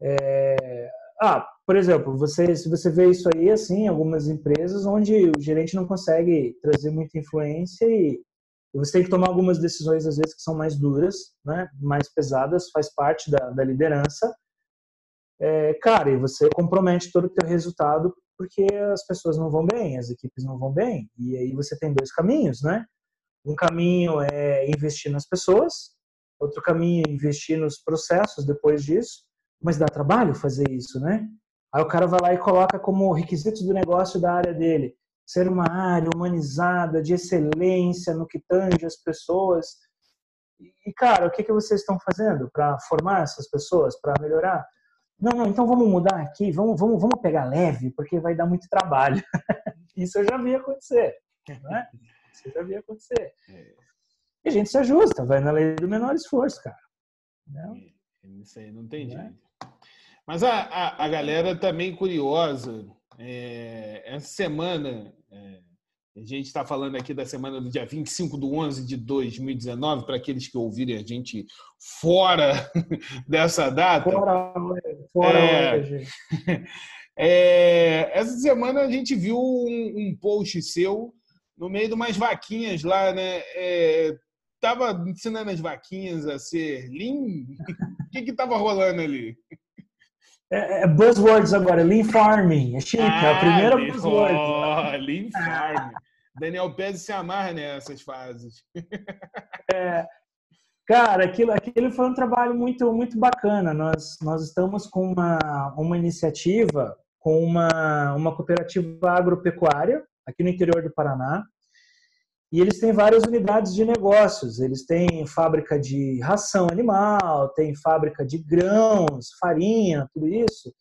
[SPEAKER 2] É... Ah, por exemplo, você, se você vê isso aí assim, algumas empresas onde o gerente não consegue trazer muita influência e você tem que tomar algumas decisões às vezes que são mais duras, né? mais pesadas, faz parte da, da liderança é, cara, e você compromete todo o teu resultado porque as pessoas não vão bem, as equipes não vão bem. E aí você tem dois caminhos, né? Um caminho é investir nas pessoas, outro caminho é investir nos processos depois disso, mas dá trabalho fazer isso, né? Aí o cara vai lá e coloca como requisitos do negócio da área dele ser uma área humanizada, de excelência no que tange as pessoas. E, cara, o que, que vocês estão fazendo para formar essas pessoas, para melhorar? Não, não, então vamos mudar aqui, vamos, vamos, vamos pegar leve, porque vai dar muito trabalho. Isso eu já vi acontecer. Né? Isso eu já vi acontecer. É. E a gente se ajusta, vai na lei do menor esforço, cara.
[SPEAKER 1] Né? Isso aí não tem jeito. Mas a, a, a, galera também tá curiosa. É, essa semana, é, a gente está falando aqui da semana do dia 25 de 11 de 2019, para aqueles que ouvirem a gente fora dessa data.
[SPEAKER 2] Fora, fora é,
[SPEAKER 1] hoje. É, essa semana a gente viu um, um, post seu no meio de umas vaquinhas lá, né? É, tava ensinando as vaquinhas a ser lean? O que que tava rolando ali?
[SPEAKER 2] É, é, buzzwords agora, Lean Farming. É chique, ah, é a primeira lean, buzzword.
[SPEAKER 1] Oh, lean Farming. Daniel Pérez se amarra nessas fases.
[SPEAKER 2] É, cara, aquilo, aquilo foi um trabalho muito, muito bacana. Nós, nós estamos com uma, uma iniciativa com uma, uma cooperativa agropecuária aqui no interior do Paraná. E eles têm várias unidades de negócios. Eles têm fábrica de ração animal, tem fábrica de grãos, farinha, tudo isso.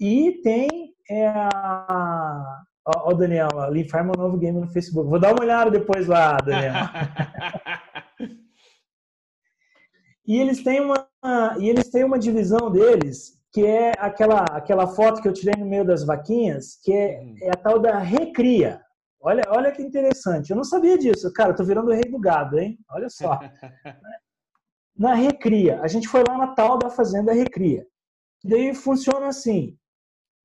[SPEAKER 2] E tem é, a, Ó, ó Daniel, a Lean Farm é um novo game no Facebook. Vou dar uma olhada depois lá, Daniel. e eles têm uma e eles têm uma divisão deles que é aquela aquela foto que eu tirei no meio das vaquinhas, que é, hum. é a tal da recria. Olha, olha que interessante. Eu não sabia disso. Cara, eu tô virando o rei do gado, hein? Olha só. na recria, a gente foi lá na tal da fazenda recria. E daí funciona assim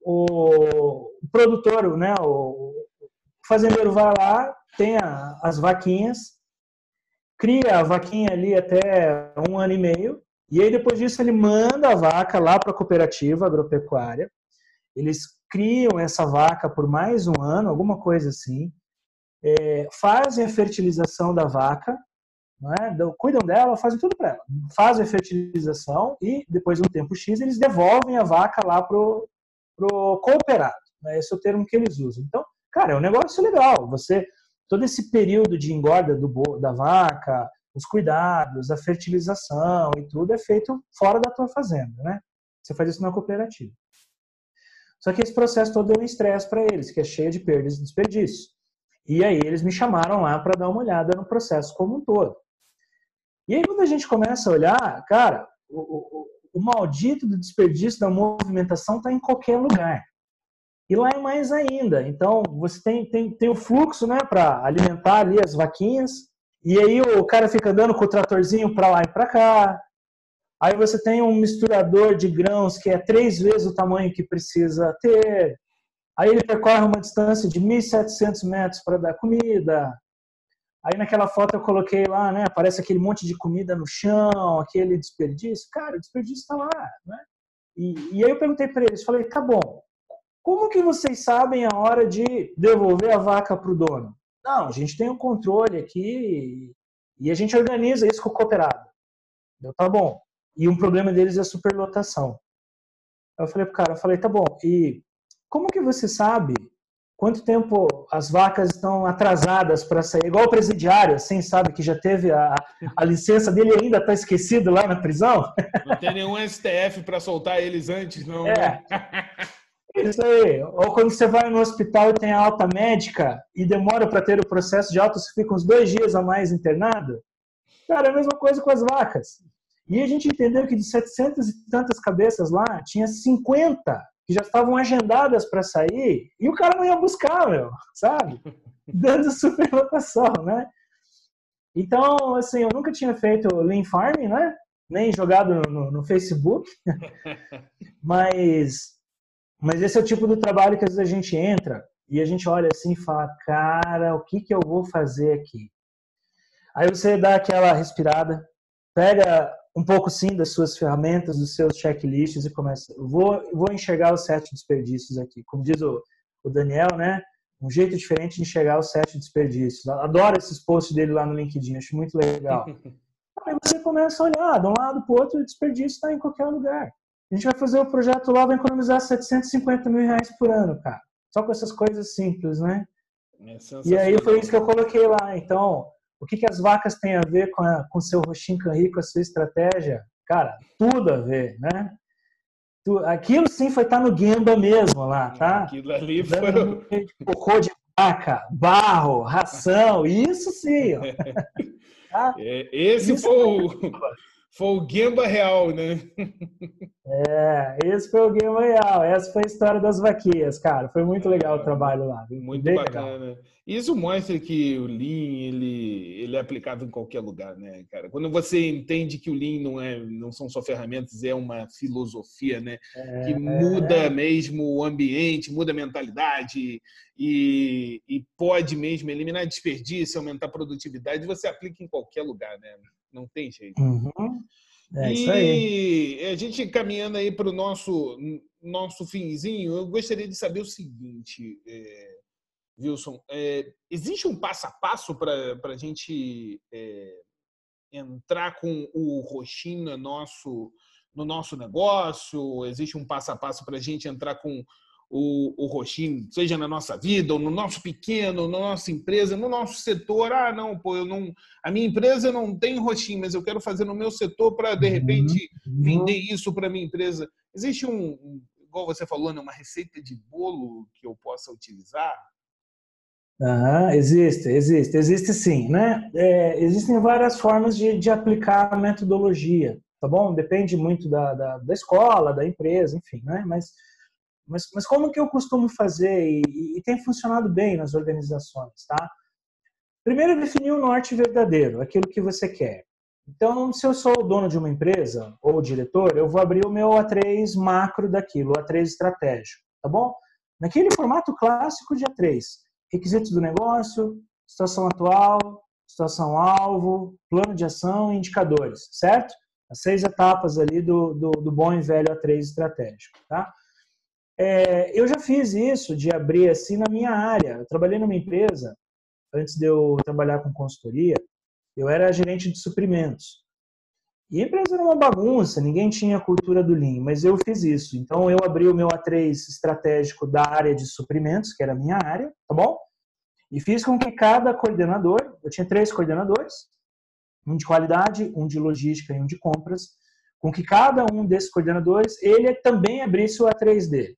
[SPEAKER 2] o produtor, né, o fazendeiro vai lá, tem a, as vaquinhas, cria a vaquinha ali até um ano e meio, e aí depois disso ele manda a vaca lá para a cooperativa agropecuária, eles criam essa vaca por mais um ano, alguma coisa assim, é, fazem a fertilização da vaca, é? cuidam dela, fazem tudo para ela, fazem a fertilização e depois de um tempo X eles devolvem a vaca lá pro pro cooperado. Né? Esse é o termo que eles usam. Então, cara, é um negócio legal. Você todo esse período de engorda do, da vaca, os cuidados, a fertilização e tudo é feito fora da tua fazenda, né? Você faz isso na cooperativa. Só que esse processo todo é um estresse para eles, que é cheio de perdas e desperdício. E aí eles me chamaram lá para dar uma olhada no processo como um todo. E aí quando a gente começa a olhar, cara, o, o maldito do desperdício da movimentação está em qualquer lugar. E lá é mais ainda. Então, você tem, tem, tem o fluxo né, para alimentar ali as vaquinhas, e aí o cara fica andando com o tratorzinho para lá e para cá. Aí você tem um misturador de grãos que é três vezes o tamanho que precisa ter. Aí ele percorre uma distância de 1.700 metros para dar comida. Aí naquela foto eu coloquei lá, né? Aparece aquele monte de comida no chão, aquele desperdício. Cara, o desperdício está lá, né? E, e, aí eu perguntei para eles, falei, tá bom, como que vocês sabem a hora de devolver a vaca para o dono? Não, a gente tem um controle aqui e a gente organiza isso com o cooperado. Eu, tá bom. E um problema deles é a superlotação. Eu falei pro cara, eu falei, tá bom, e como que você sabe quanto tempo as vacas estão atrasadas para sair? Igual o presidiário, assim, sabe, que já teve a, a licença dele e ainda está esquecido lá na prisão.
[SPEAKER 1] Não tem nenhum STF para soltar eles antes, não. É.
[SPEAKER 2] Né? Isso aí. Ou quando você vai no hospital e tem a alta médica e demora para ter o processo de alta, você fica uns dois dias a mais internado. Cara, é a mesma coisa com as vacas. E a gente entendeu que de 700 e tantas cabeças lá, tinha 50 que já estavam agendadas para sair e o cara não ia buscar, meu, sabe? Dando superlotação, né? Então, assim, eu nunca tinha feito lean farming, né? Nem jogado no, no, Facebook, mas, mas esse é o tipo do trabalho que às vezes a gente entra e a gente olha assim e fala, cara, o que que eu vou fazer aqui? Aí você dá aquela respirada, pega um pouco sim das suas ferramentas, dos seus checklists e começa. Vou, vou enxergar os sete desperdícios aqui. Como diz o, o Daniel, né? Um jeito diferente de enxergar os sete desperdícios. Adoro esses posts dele lá no LinkedIn, acho muito legal. Aí você começa a olhar de um lado para o outro, o desperdício está em qualquer lugar. A gente vai fazer o projeto lá, vai economizar 750 mil reais por ano, cara. Só com essas coisas simples, né? É e aí foi isso que eu coloquei lá. Então, o que, que as vacas têm a ver com o com seu roxinho canri, com a sua estratégia? Cara, tudo a ver, né? Aquilo sim foi estar tá no Gamba mesmo lá, tá?
[SPEAKER 1] Aquilo ali foi...
[SPEAKER 2] Cocô de vaca, barro, ração, isso sim.
[SPEAKER 1] tá? é, esse isso foi o... Foi o Gamba Real, né?
[SPEAKER 2] É, esse foi o Gamba Real. Essa foi a história das vaquias, cara. Foi muito legal o trabalho lá.
[SPEAKER 1] Muito Bem bacana. Legal. Isso mostra que o Lean, ele, ele é aplicável em qualquer lugar, né, cara? Quando você entende que o Lean não, é, não são só ferramentas, é uma filosofia, né? É, que muda é. mesmo o ambiente, muda a mentalidade e, e pode mesmo eliminar desperdício, aumentar a produtividade, você aplica em qualquer lugar, né? Não tem jeito.
[SPEAKER 2] Uhum. É
[SPEAKER 1] isso aí. a gente caminhando aí para o nosso, nosso finzinho, eu gostaria de saber o seguinte, é, Wilson. É, existe um passo a passo para a gente é, entrar com o roxinho nosso, no nosso negócio? Existe um passo a passo para a gente entrar com o, o roxinho, seja na nossa vida, ou no nosso pequeno, na nossa empresa, no nosso setor. Ah, não, pô, eu não. A minha empresa não tem roxinho, mas eu quero fazer no meu setor para, de uhum, repente, uhum. vender isso para minha empresa. Existe um, igual você falou, né, uma receita de bolo que eu possa utilizar?
[SPEAKER 2] Ah, existe, existe, existe sim, né? É, existem várias formas de, de aplicar a metodologia, tá bom? Depende muito da, da, da escola, da empresa, enfim, né? Mas mas, mas como que eu costumo fazer e, e tem funcionado bem nas organizações, tá? Primeiro, definir o norte verdadeiro, aquilo que você quer. Então, se eu sou o dono de uma empresa ou diretor, eu vou abrir o meu A3 macro daquilo, A3 estratégico, tá bom? Naquele formato clássico de A3, requisitos do negócio, situação atual, situação alvo, plano de ação e indicadores, certo? As seis etapas ali do, do, do bom e velho A3 estratégico, tá? É, eu já fiz isso de abrir assim na minha área. Eu trabalhei numa empresa, antes de eu trabalhar com consultoria, eu era gerente de suprimentos. E a empresa era uma bagunça, ninguém tinha a cultura do Lean, mas eu fiz isso. Então eu abri o meu A3 estratégico da área de suprimentos, que era a minha área, tá bom? E fiz com que cada coordenador, eu tinha três coordenadores, um de qualidade, um de logística e um de compras, com que cada um desses coordenadores, ele também abrisse o A3 dele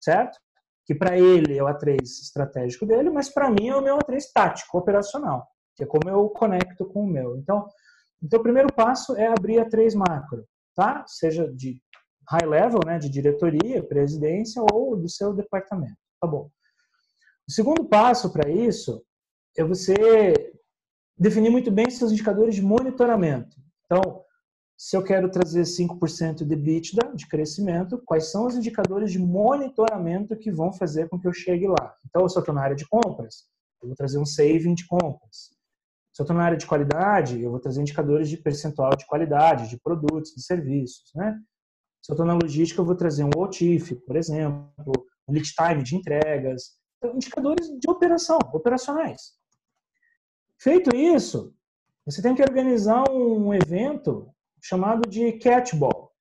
[SPEAKER 2] certo? Que para ele é o A3 estratégico dele, mas para mim é o meu A3 tático, operacional, que é como eu conecto com o meu. Então, então o primeiro passo é abrir A3 macro, tá? Seja de high level, né, de diretoria, presidência ou do seu departamento, tá bom? O segundo passo para isso é você definir muito bem seus indicadores de monitoramento. Então, se eu quero trazer 5% de EBITDA, de crescimento, quais são os indicadores de monitoramento que vão fazer com que eu chegue lá? Então, se eu estou na área de compras, eu vou trazer um saving de compras. Se eu estou na área de qualidade, eu vou trazer indicadores de percentual de qualidade, de produtos, de serviços. Né? Se eu estou na logística, eu vou trazer um OTIF, por exemplo, um lead time de entregas, então, indicadores de operação, operacionais. Feito isso, você tem que organizar um evento chamado de catchball.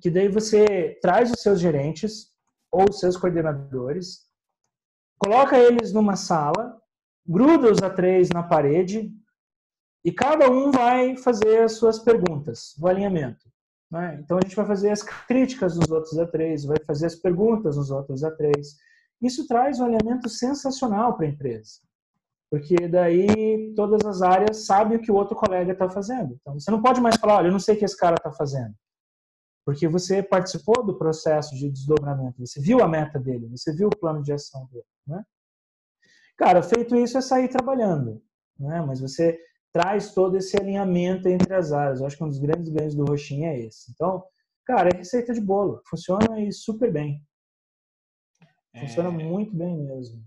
[SPEAKER 2] que daí você traz os seus gerentes ou os seus coordenadores, coloca eles numa sala, gruda os A3 na parede e cada um vai fazer as suas perguntas do alinhamento. Né? Então a gente vai fazer as críticas nos outros A3, vai fazer as perguntas nos outros A3. Isso traz um alinhamento sensacional para a empresa. Porque daí todas as áreas sabem o que o outro colega está fazendo. Então você não pode mais falar, olha, eu não sei o que esse cara está fazendo. Porque você participou do processo de desdobramento, você viu a meta dele, você viu o plano de ação dele. Né? Cara, feito isso é sair trabalhando. Né? Mas você traz todo esse alinhamento entre as áreas. Eu acho que um dos grandes ganhos do Roxinha é esse. Então, cara, é receita de bolo. Funciona e super bem. Funciona é, muito bem mesmo.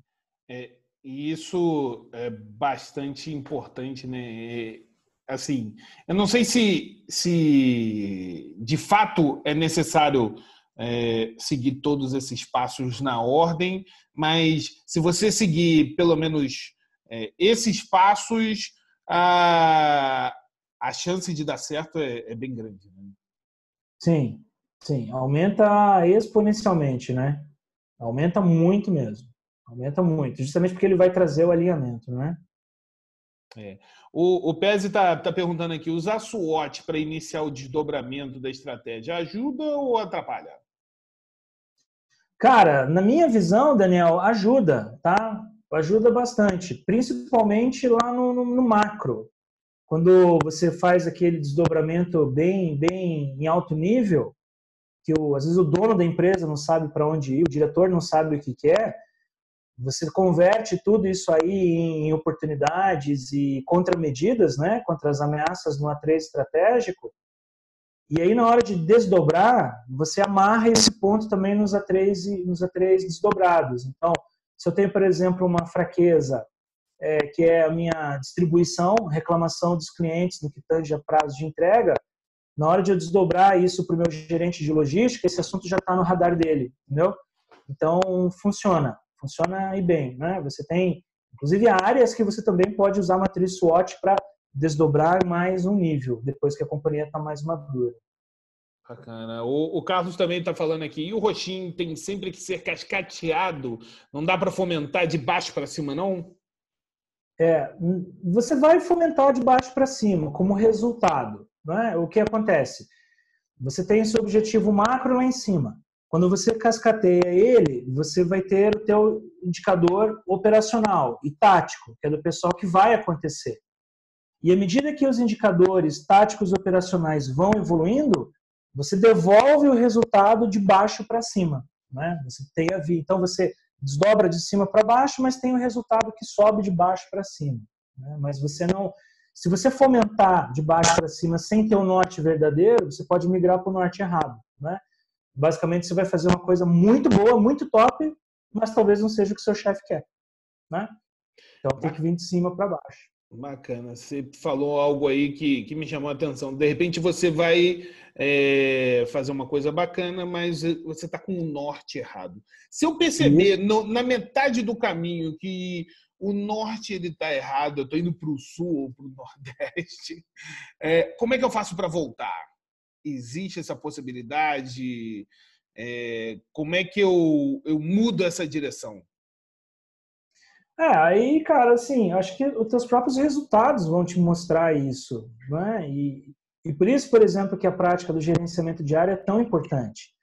[SPEAKER 1] É, e isso é bastante importante, né? Assim, eu não sei se, se de fato é necessário é, seguir todos esses passos na ordem, mas se você seguir pelo menos é, esses passos, a, a chance de dar certo é, é bem grande. Né?
[SPEAKER 2] Sim, sim. Aumenta exponencialmente, né? Aumenta muito mesmo. Aumenta muito, justamente porque ele vai trazer o alinhamento, né?
[SPEAKER 1] É. O, o Pese está tá perguntando aqui: usar SWOT para iniciar o desdobramento da estratégia ajuda ou atrapalha?
[SPEAKER 2] Cara, na minha visão, Daniel, ajuda, tá? Ajuda bastante, principalmente lá no, no, no macro. Quando você faz aquele desdobramento bem, bem em alto nível, que o, às vezes o dono da empresa não sabe para onde ir, o diretor não sabe o que quer, você converte tudo isso aí em oportunidades e contramedidas, né, contra as ameaças no A3 estratégico. E aí na hora de desdobrar, você amarra esse ponto também nos A3 nos A3 desdobrados. Então, se eu tenho, por exemplo, uma fraqueza é, que é a minha distribuição, reclamação dos clientes no que tange a prazo de entrega, na hora de eu desdobrar isso para o meu gerente de logística, esse assunto já está no radar dele, entendeu? Então, funciona funciona e bem, né? Você tem, inclusive, áreas que você também pode usar a matriz SWOT para desdobrar mais um nível, depois que a companhia está mais madura.
[SPEAKER 1] Bacana. O, o Carlos também está falando aqui, e o roxinho tem sempre que ser cascateado? Não dá para fomentar de baixo para cima, não?
[SPEAKER 2] É, você vai fomentar de baixo para cima como resultado. Né? O que acontece? Você tem esse objetivo macro lá em cima. Quando você cascateia ele, você vai ter o teu indicador operacional e tático, que é do pessoal que vai acontecer. E à medida que os indicadores táticos operacionais vão evoluindo, você devolve o resultado de baixo para cima. Né? Você tem a via. Então você desdobra de cima para baixo, mas tem o resultado que sobe de baixo para cima. Né? Mas você não. Se você fomentar de baixo para cima sem ter o norte verdadeiro, você pode migrar para o norte errado. Né? Basicamente, você vai fazer uma coisa muito boa, muito top, mas talvez não seja o que seu chefe quer. Né? Então tem que vir de cima para baixo.
[SPEAKER 1] Bacana. Você falou algo aí que, que me chamou a atenção. De repente você vai é, fazer uma coisa bacana, mas você está com o norte errado. Se eu perceber no, na metade do caminho que o norte ele está errado, eu estou indo para o sul ou para o nordeste, é, como é que eu faço para voltar? Existe essa possibilidade? É, como é que eu, eu mudo essa direção?
[SPEAKER 2] É, aí, cara, assim, acho que os teus próprios resultados vão te mostrar isso, né? E, e por isso, por exemplo, que a prática do gerenciamento diário é tão importante.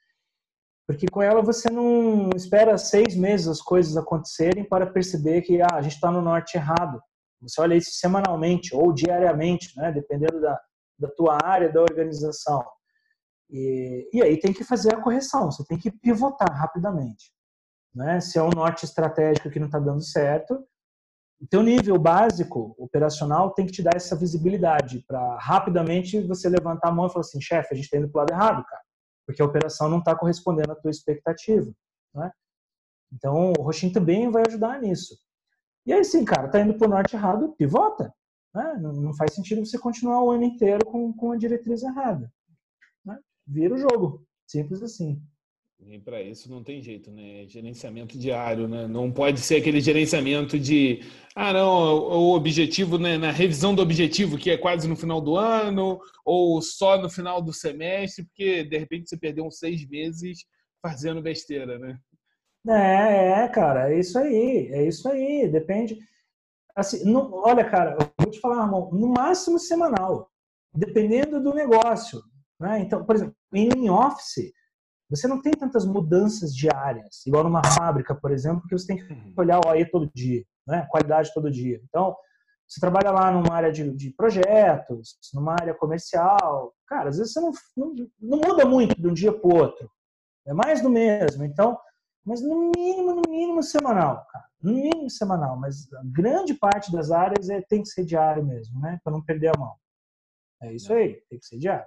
[SPEAKER 2] Porque com ela você não espera seis meses as coisas acontecerem para perceber que ah, a gente está no norte errado. Você olha isso semanalmente ou diariamente, né? dependendo da, da tua área da organização. E, e aí tem que fazer a correção, você tem que pivotar rapidamente. Né? Se é um norte estratégico que não está dando certo, o teu nível básico operacional tem que te dar essa visibilidade para rapidamente você levantar a mão e falar assim, chefe, a gente está indo para o lado errado, cara, porque a operação não está correspondendo à tua expectativa. Né? Então, o Roxin também vai ajudar nisso. E aí sim, cara, tá indo para o norte errado, pivota. Né? Não, não, faz sentido você continuar o ano inteiro com, com a diretriz errada. Né? Vira o jogo. Simples assim.
[SPEAKER 1] E para isso não tem jeito, né? Gerenciamento diário, né? Não pode ser aquele gerenciamento de, ah, não, o objetivo, né? Na revisão do objetivo, que é quase no final do ano, ou só no final do semestre, porque de repente você perdeu uns seis meses fazendo besteira, né?
[SPEAKER 2] É, é, cara, é isso aí, é isso aí, depende. Assim, no, olha, cara, eu vou te falar, irmão, no máximo semanal, dependendo do negócio. Né? Então, por exemplo, em office, você não tem tantas mudanças diárias, igual numa fábrica, por exemplo, que você tem que uhum. olhar o AE todo dia, né? qualidade todo dia. Então, você trabalha lá numa área de, de projetos, numa área comercial, cara, às vezes você não, não, não muda muito de um dia para o outro. É mais do mesmo. Então, mas no mínimo, no mínimo semanal, cara. No mínimo semanal, mas grande parte das áreas é, tem que ser diário mesmo, né? Para não perder a mão. É isso aí, tem que ser diário.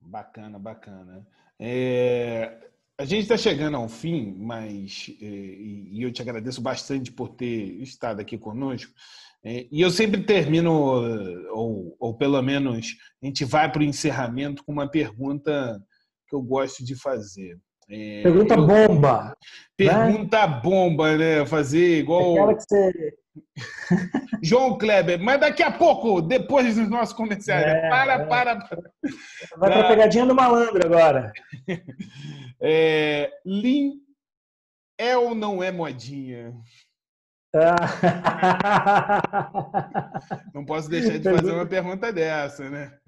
[SPEAKER 1] Bacana, bacana. É, a gente está chegando ao fim, mas é, e eu te agradeço bastante por ter estado aqui conosco. É, e eu sempre termino, ou, ou pelo menos a gente vai para o encerramento com uma pergunta que eu gosto de fazer.
[SPEAKER 2] É, pergunta eu, bomba. Né?
[SPEAKER 1] Pergunta né? bomba, né? Fazer igual. Que você... João Kleber, mas daqui a pouco, depois dos nossos comerciais. É, para, é. para, para.
[SPEAKER 2] Vai para a pegadinha do malandro agora.
[SPEAKER 1] É, Lean é ou não é modinha? não posso deixar de fazer uma pergunta dessa, né?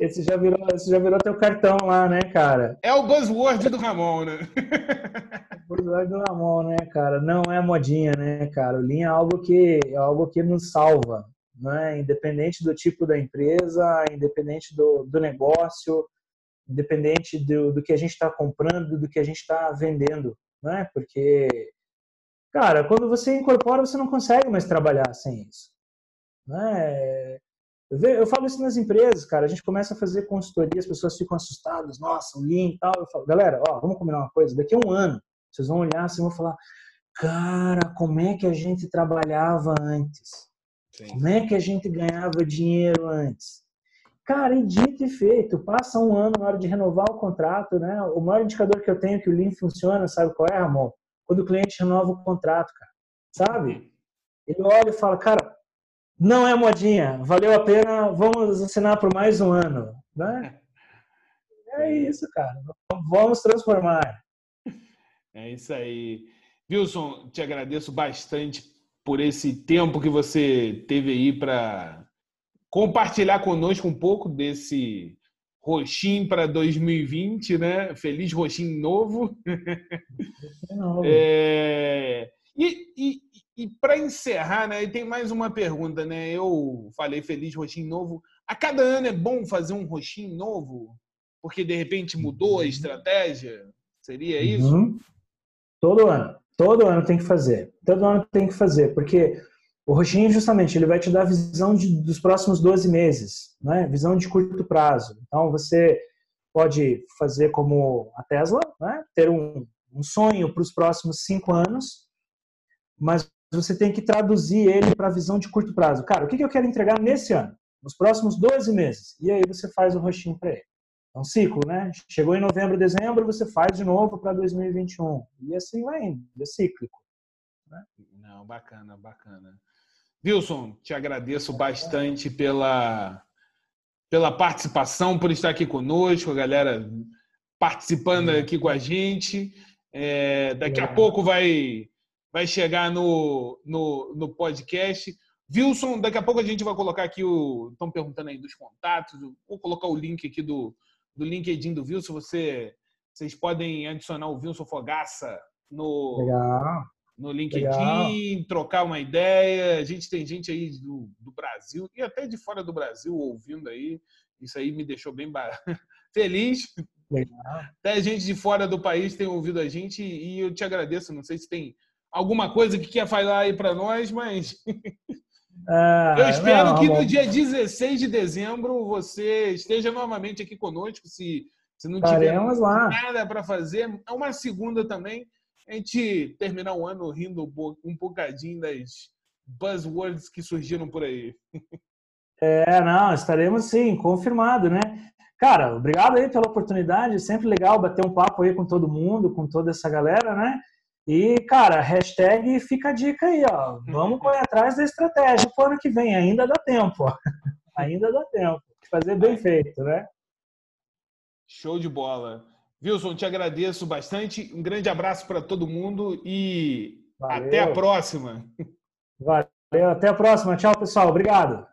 [SPEAKER 2] Esse já virou, esse já virou teu cartão lá, né, cara?
[SPEAKER 1] É o buzzword do Ramon, né?
[SPEAKER 2] o buzzword do Ramon, né, cara? Não é modinha, né, cara? O Lean é algo que é algo que nos salva, né? Independente do tipo da empresa, independente do, do negócio, independente do, do que a gente está comprando, do que a gente está vendendo, né? Porque, cara, quando você incorpora, você não consegue mais trabalhar sem isso. Né? Eu falo isso nas empresas, cara. A gente começa a fazer consultoria, as pessoas ficam assustadas. Nossa, o Lean e tal. Eu falo, galera, ó, vamos combinar uma coisa. Daqui a um ano, vocês vão olhar assim e vão falar, cara, como é que a gente trabalhava antes? Sim. Como é que a gente ganhava dinheiro antes? Cara, e dito e feito, passa um ano na hora de renovar o contrato, né? O maior indicador que eu tenho que o Lean funciona, sabe qual é, Ramon? Quando o cliente renova o contrato, cara. Sabe? Ele olha e fala, cara, não é modinha, valeu a pena, vamos assinar por mais um ano. Né? É isso, cara. Vamos transformar.
[SPEAKER 1] É isso aí. Wilson, te agradeço bastante por esse tempo que você teve aí para compartilhar conosco um pouco desse roxinho para 2020, né? Feliz roxinho novo. É... E, e, e para encerrar, né, tem mais uma pergunta, né? Eu falei feliz roxinho novo. A cada ano é bom fazer um roxinho novo? Porque de repente mudou a uhum. estratégia? Seria isso? Uhum.
[SPEAKER 2] Todo ano. Todo ano tem que fazer. Todo ano tem que fazer, porque o roxinho justamente ele vai te dar visão de, dos próximos 12 meses, né? Visão de curto prazo. Então você pode fazer como a Tesla, né? Ter um, um sonho para os próximos cinco anos, mas você tem que traduzir ele para a visão de curto prazo. Cara, o que eu quero entregar nesse ano? Nos próximos 12 meses. E aí você faz o roxinho para ele. É um ciclo, né? Chegou em novembro, dezembro, você faz de novo para 2021. E assim vai indo, é cíclico.
[SPEAKER 1] Né? Não, bacana, bacana. Wilson, te agradeço bastante pela, pela participação, por estar aqui conosco, a galera participando aqui com a gente. É, daqui a pouco vai vai chegar no, no, no podcast. Wilson, daqui a pouco a gente vai colocar aqui o. Estão perguntando aí dos contatos. Vou colocar o link aqui do, do LinkedIn do Wilson. Você, vocês podem adicionar o Wilson Fogaça no, Legal. no LinkedIn, Legal. trocar uma ideia. A gente tem gente aí do, do Brasil e até de fora do Brasil ouvindo aí. Isso aí me deixou bem feliz. Legal. Até gente de fora do país tem ouvido a gente e eu te agradeço. Não sei se tem alguma coisa que quer falar aí para nós, mas ah, eu espero não, que no dia 16 de dezembro você esteja novamente aqui conosco, se, se não tiver lá. nada para fazer. É uma segunda também, a gente terminar o ano rindo um bocadinho das buzzwords que surgiram por aí.
[SPEAKER 2] É, não, estaremos sim, confirmado, né? Cara, obrigado aí pela oportunidade. Sempre legal bater um papo aí com todo mundo, com toda essa galera, né? E, cara, hashtag fica a dica aí, ó. Vamos correr atrás da estratégia pro ano que vem. Ainda dá tempo, ó. Ainda dá tempo. Fazer bem feito, né?
[SPEAKER 1] Show de bola. Wilson, te agradeço bastante. Um grande abraço para todo mundo e Valeu. até a próxima.
[SPEAKER 2] Valeu, até a próxima. Tchau, pessoal. Obrigado.